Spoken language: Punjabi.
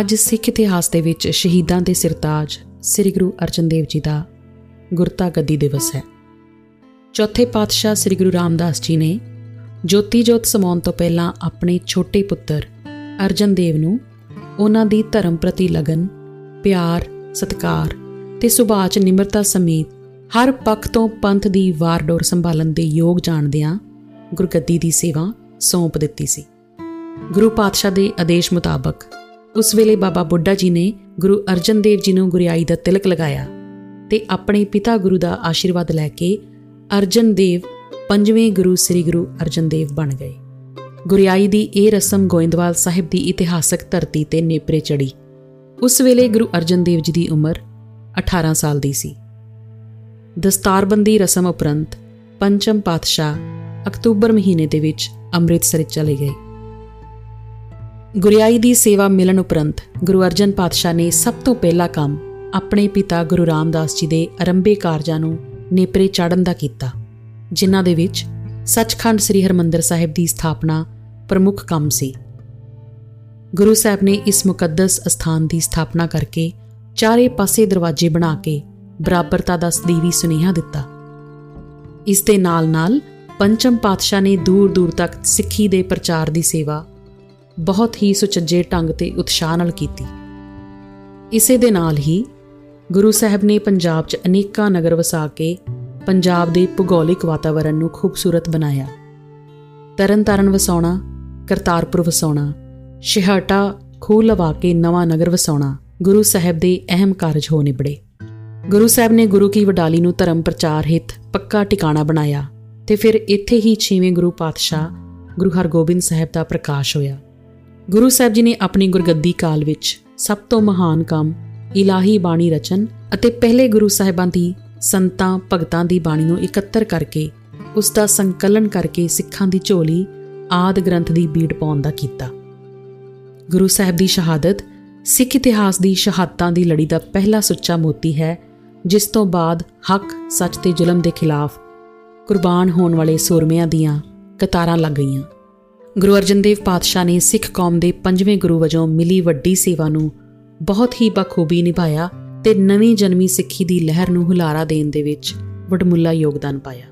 ਅੱਜ ਸਿੱਖ ਇਤਿਹਾਸ ਦੇ ਵਿੱਚ ਸ਼ਹੀਦਾਂ ਦੇ ਸਿਰਤਾਜ ਸ੍ਰੀ ਗੁਰੂ ਅਰਜਨ ਦੇਵ ਜੀ ਦਾ ਗੁਰਤਾ ਗੱਦੀ ਦਿਵਸ ਹੈ। ਚੌਥੇ ਪਾਤਸ਼ਾਹ ਸ੍ਰੀ ਗੁਰੂ ਰਾਮਦਾਸ ਜੀ ਨੇ ਜੋਤੀ ਜੋਤ ਸਮਾਉਣ ਤੋਂ ਪਹਿਲਾਂ ਆਪਣੇ ਛੋਟੇ ਪੁੱਤਰ ਅਰਜਨ ਦੇਵ ਨੂੰ ਉਹਨਾਂ ਦੀ ਧਰਮ ਪ੍ਰਤੀ ਲਗਨ, ਪਿਆਰ, ਸਤਕਾਰ ਤੇ ਸੁਭਾਅ 'ਚ ਨਿਮਰਤਾ ਸਮੇਤ ਹਰ ਪੱਖ ਤੋਂ ਪੰਥ ਦੀ ਵਾਰਡੋਰ ਸੰਭਾਲਣ ਦੇ ਯੋਗ ਜਾਣਦਿਆਂ ਗੁਰਗੱਦੀ ਦੀ ਸੇਵਾ ਸੌਂਪ ਦਿੱਤੀ ਸੀ। ਗੁਰੂ ਪਾਤਸ਼ਾਹ ਦੇ ਆਦੇਸ਼ ਮੁਤਾਬਕ ਉਸ ਵੇਲੇ ਬਾਬਾ ਬੁੱਢਾ ਜੀ ਨੇ ਗੁਰੂ ਅਰਜਨ ਦੇਵ ਜੀ ਨੂੰ ਗੁਰਿਆਈ ਦਾ ਤਿਲਕ ਲਗਾਇਆ ਤੇ ਆਪਣੇ ਪਿਤਾ ਗੁਰੂ ਦਾ ਆਸ਼ੀਰਵਾਦ ਲੈ ਕੇ ਅਰਜਨ ਦੇਵ ਪੰਜਵੇਂ ਗੁਰੂ ਸ੍ਰੀ ਗੁਰੂ ਅਰਜਨ ਦੇਵ ਬਣ ਗਏ। ਗੁਰਿਆਈ ਦੀ ਇਹ ਰਸਮ ਗੋਇੰਦਵਾਲ ਸਾਹਿਬ ਦੀ ਇਤਿਹਾਸਕ ਧਰਤੀ ਤੇ ਨੇਪਰੇ ਚੜੀ ਉਸ ਵੇਲੇ ਗੁਰੂ ਅਰਜਨ ਦੇਵ ਜੀ ਦੀ ਉਮਰ 18 ਸਾਲ ਦੀ ਸੀ। ਦਸਤਾਰਬੰਦੀ ਰਸਮ ਉਪਰੰਤ ਪੰਚਮ ਪਾਤਸ਼ਾਹ ਅਕਤੂਬਰ ਮਹੀਨੇ ਦੇ ਵਿੱਚ ਅੰਮ੍ਰਿਤਸਰ ਚਲੇ ਗਏ। ਗੁਰਿਆਈ ਦੀ ਸੇਵਾ ਮਿਲਣ ਉਪਰੰਤ ਗੁਰੂ ਅਰਜਨ ਪਾਤਸ਼ਾਹ ਨੇ ਸਭ ਤੋਂ ਪਹਿਲਾ ਕੰਮ ਆਪਣੇ ਪਿਤਾ ਗੁਰੂ ਰਾਮਦਾਸ ਜੀ ਦੇ ਅਰੰਭੇ ਕਾਰਜਾਂ ਨੂੰ ਨੇਪਰੇ ਚਾੜਨ ਦਾ ਕੀਤਾ, ਜਿਨ੍ਹਾਂ ਦੇ ਵਿੱਚ ਸੱਚਖੰਡ ਸ੍ਰੀ ਹਰਮੰਦਰ ਸਾਹਿਬ ਦੀ ਸਥਾਪਨਾ ਪ੍ਰਮੁੱਖ ਕੰਮ ਸੀ। ਗੁਰੂ ਸਾਹਿਬ ਨੇ ਇਸ ਮੁਕੱਦਸ ਅਸਥਾਨ ਦੀ ਸਥਾਪਨਾ ਕਰਕੇ ਚਾਰੇ ਪਾਸੇ ਦਰਵਾਜ਼ੇ ਬਣਾ ਕੇ ਬਰਾਬਰਤਾ ਦਾ ਸਦੀਵੀ ਸੁਨੇਹਾ ਦਿੱਤਾ। ਇਸ ਦੇ ਨਾਲ-ਨਾਲ ਪੰਚਮ ਪਾਤਸ਼ਾਹ ਨੇ ਦੂਰ-ਦੂਰ ਤੱਕ ਸਿੱਖੀ ਦੇ ਪ੍ਰਚਾਰ ਦੀ ਸੇਵਾ ਬਹੁਤ ਹੀ ਸੁਚੱਜੇ ਢੰਗ ਤੇ ਉਤਸ਼ਾਹ ਨਾਲ ਕੀਤੀ। ਇਸੇ ਦੇ ਨਾਲ ਹੀ ਗੁਰੂ ਸਾਹਿਬ ਨੇ ਪੰਜਾਬ 'ਚ ਅਨੇਕਾਂ ਨਗਰ ਵਸਾ ਕੇ ਪੰਜਾਬ ਦੇ ਭੂਗੋਲਿਕ ਵਾਤਾਵਰਣ ਨੂੰ ਖੂਬਸੂਰਤ ਬਣਾਇਆ। ਤਰਨਤਾਰਨ ਵਸਾਉਣਾ, ਕਰਤਾਰਪੁਰ ਵਸਾਉਣਾ ਸ਼ਿਹਟਾ ਖੂਹ ਲਵਾ ਕੇ ਨਵਾਂ ਨਗਰ ਵਸਾਉਣਾ ਗੁਰੂ ਸਾਹਿਬ ਦੇ ਅਹਿਮ ਕਾਰਜ ਹੋ ਨਿਬੜੇ। ਗੁਰੂ ਸਾਹਿਬ ਨੇ ਗੁਰੂ ਕੀ ਵਡਾਲੀ ਨੂੰ ਧਰਮ ਪ੍ਰਚਾਰ ਹਿੱਤ ਪੱਕਾ ਟਿਕਾਣਾ ਬਣਾਇਆ ਤੇ ਫਿਰ ਇੱਥੇ ਹੀ 6ਵੇਂ ਗੁਰੂ ਪਾਤਸ਼ਾਹ ਗੁਰੂ ਹਰਗੋਬਿੰਦ ਸਾਹਿਬ ਦਾ ਪ੍ਰਕਾਸ਼ ਹੋਇਆ। ਗੁਰੂ ਸਾਹਿਬ ਜੀ ਨੇ ਆਪਣੀ ਗੁਰਗੱਦੀ ਕਾਲ ਵਿੱਚ ਸਭ ਤੋਂ ਮਹਾਨ ਕੰਮ ਇਲਾਹੀ ਬਾਣੀ ਰਚਨ ਅਤੇ ਪਹਿਲੇ ਗੁਰੂ ਸਾਹਿਬਾਂ ਦੀ ਸੰਤਾਂ, ਭਗਤਾਂ ਦੀ ਬਾਣੀ ਨੂੰ ਇਕੱਤਰ ਕਰਕੇ, ਉਸ ਦਾ ਸੰਕਲਨ ਕਰਕੇ ਸਿੱਖਾਂ ਦੀ ਝੋਲੀ ਆਦ ਗ੍ਰੰਥ ਦੀ ਬੀੜ ਪਾਉਣ ਦਾ ਕੀਤਾ। ਗੁਰੂ ਸਾਹਿਬ ਦੀ ਸ਼ਹਾਦਤ ਸਿੱਖ ਇਤਿਹਾਸ ਦੀ ਸ਼ਹਾਦਤਾਂ ਦੀ ਲੜੀ ਦਾ ਪਹਿਲਾ ਸੁੱਚਾ ਮੋਤੀ ਹੈ, ਜਿਸ ਤੋਂ ਬਾਅਦ ਹੱਕ, ਸੱਚ ਤੇ ਜ਼ੁਲਮ ਦੇ ਖਿਲਾਫ ਕੁਰਬਾਨ ਹੋਣ ਵਾਲੇ ਸੂਰਮਿਆਂ ਦੀਆਂ ਕਤਾਰਾਂ ਲੱਗ ਗਈਆਂ। ਗੁਰੂ ਅਰਜਨ ਦੇਵ ਪਾਤਸ਼ਾਹ ਨੇ ਸਿੱਖ ਕੌਮ ਦੇ ਪੰਜਵੇਂ ਗੁਰੂ ਵਜੋਂ ਮਿਲੀ ਵੱਡੀ ਸੇਵਾ ਨੂੰ ਬਹੁਤ ਹੀ ਬਖੂਬੀ ਨਿਭਾਇਆ ਤੇ ਨਵੀਂ ਜਨਮੀ ਸਿੱਖੀ ਦੀ ਲਹਿਰ ਨੂੰ ਹੁਲਾਰਾ ਦੇਣ ਦੇ ਵਿੱਚ ਵੱਡਮੁੱਲਾ ਯੋਗਦਾਨ ਪਾਇਆ।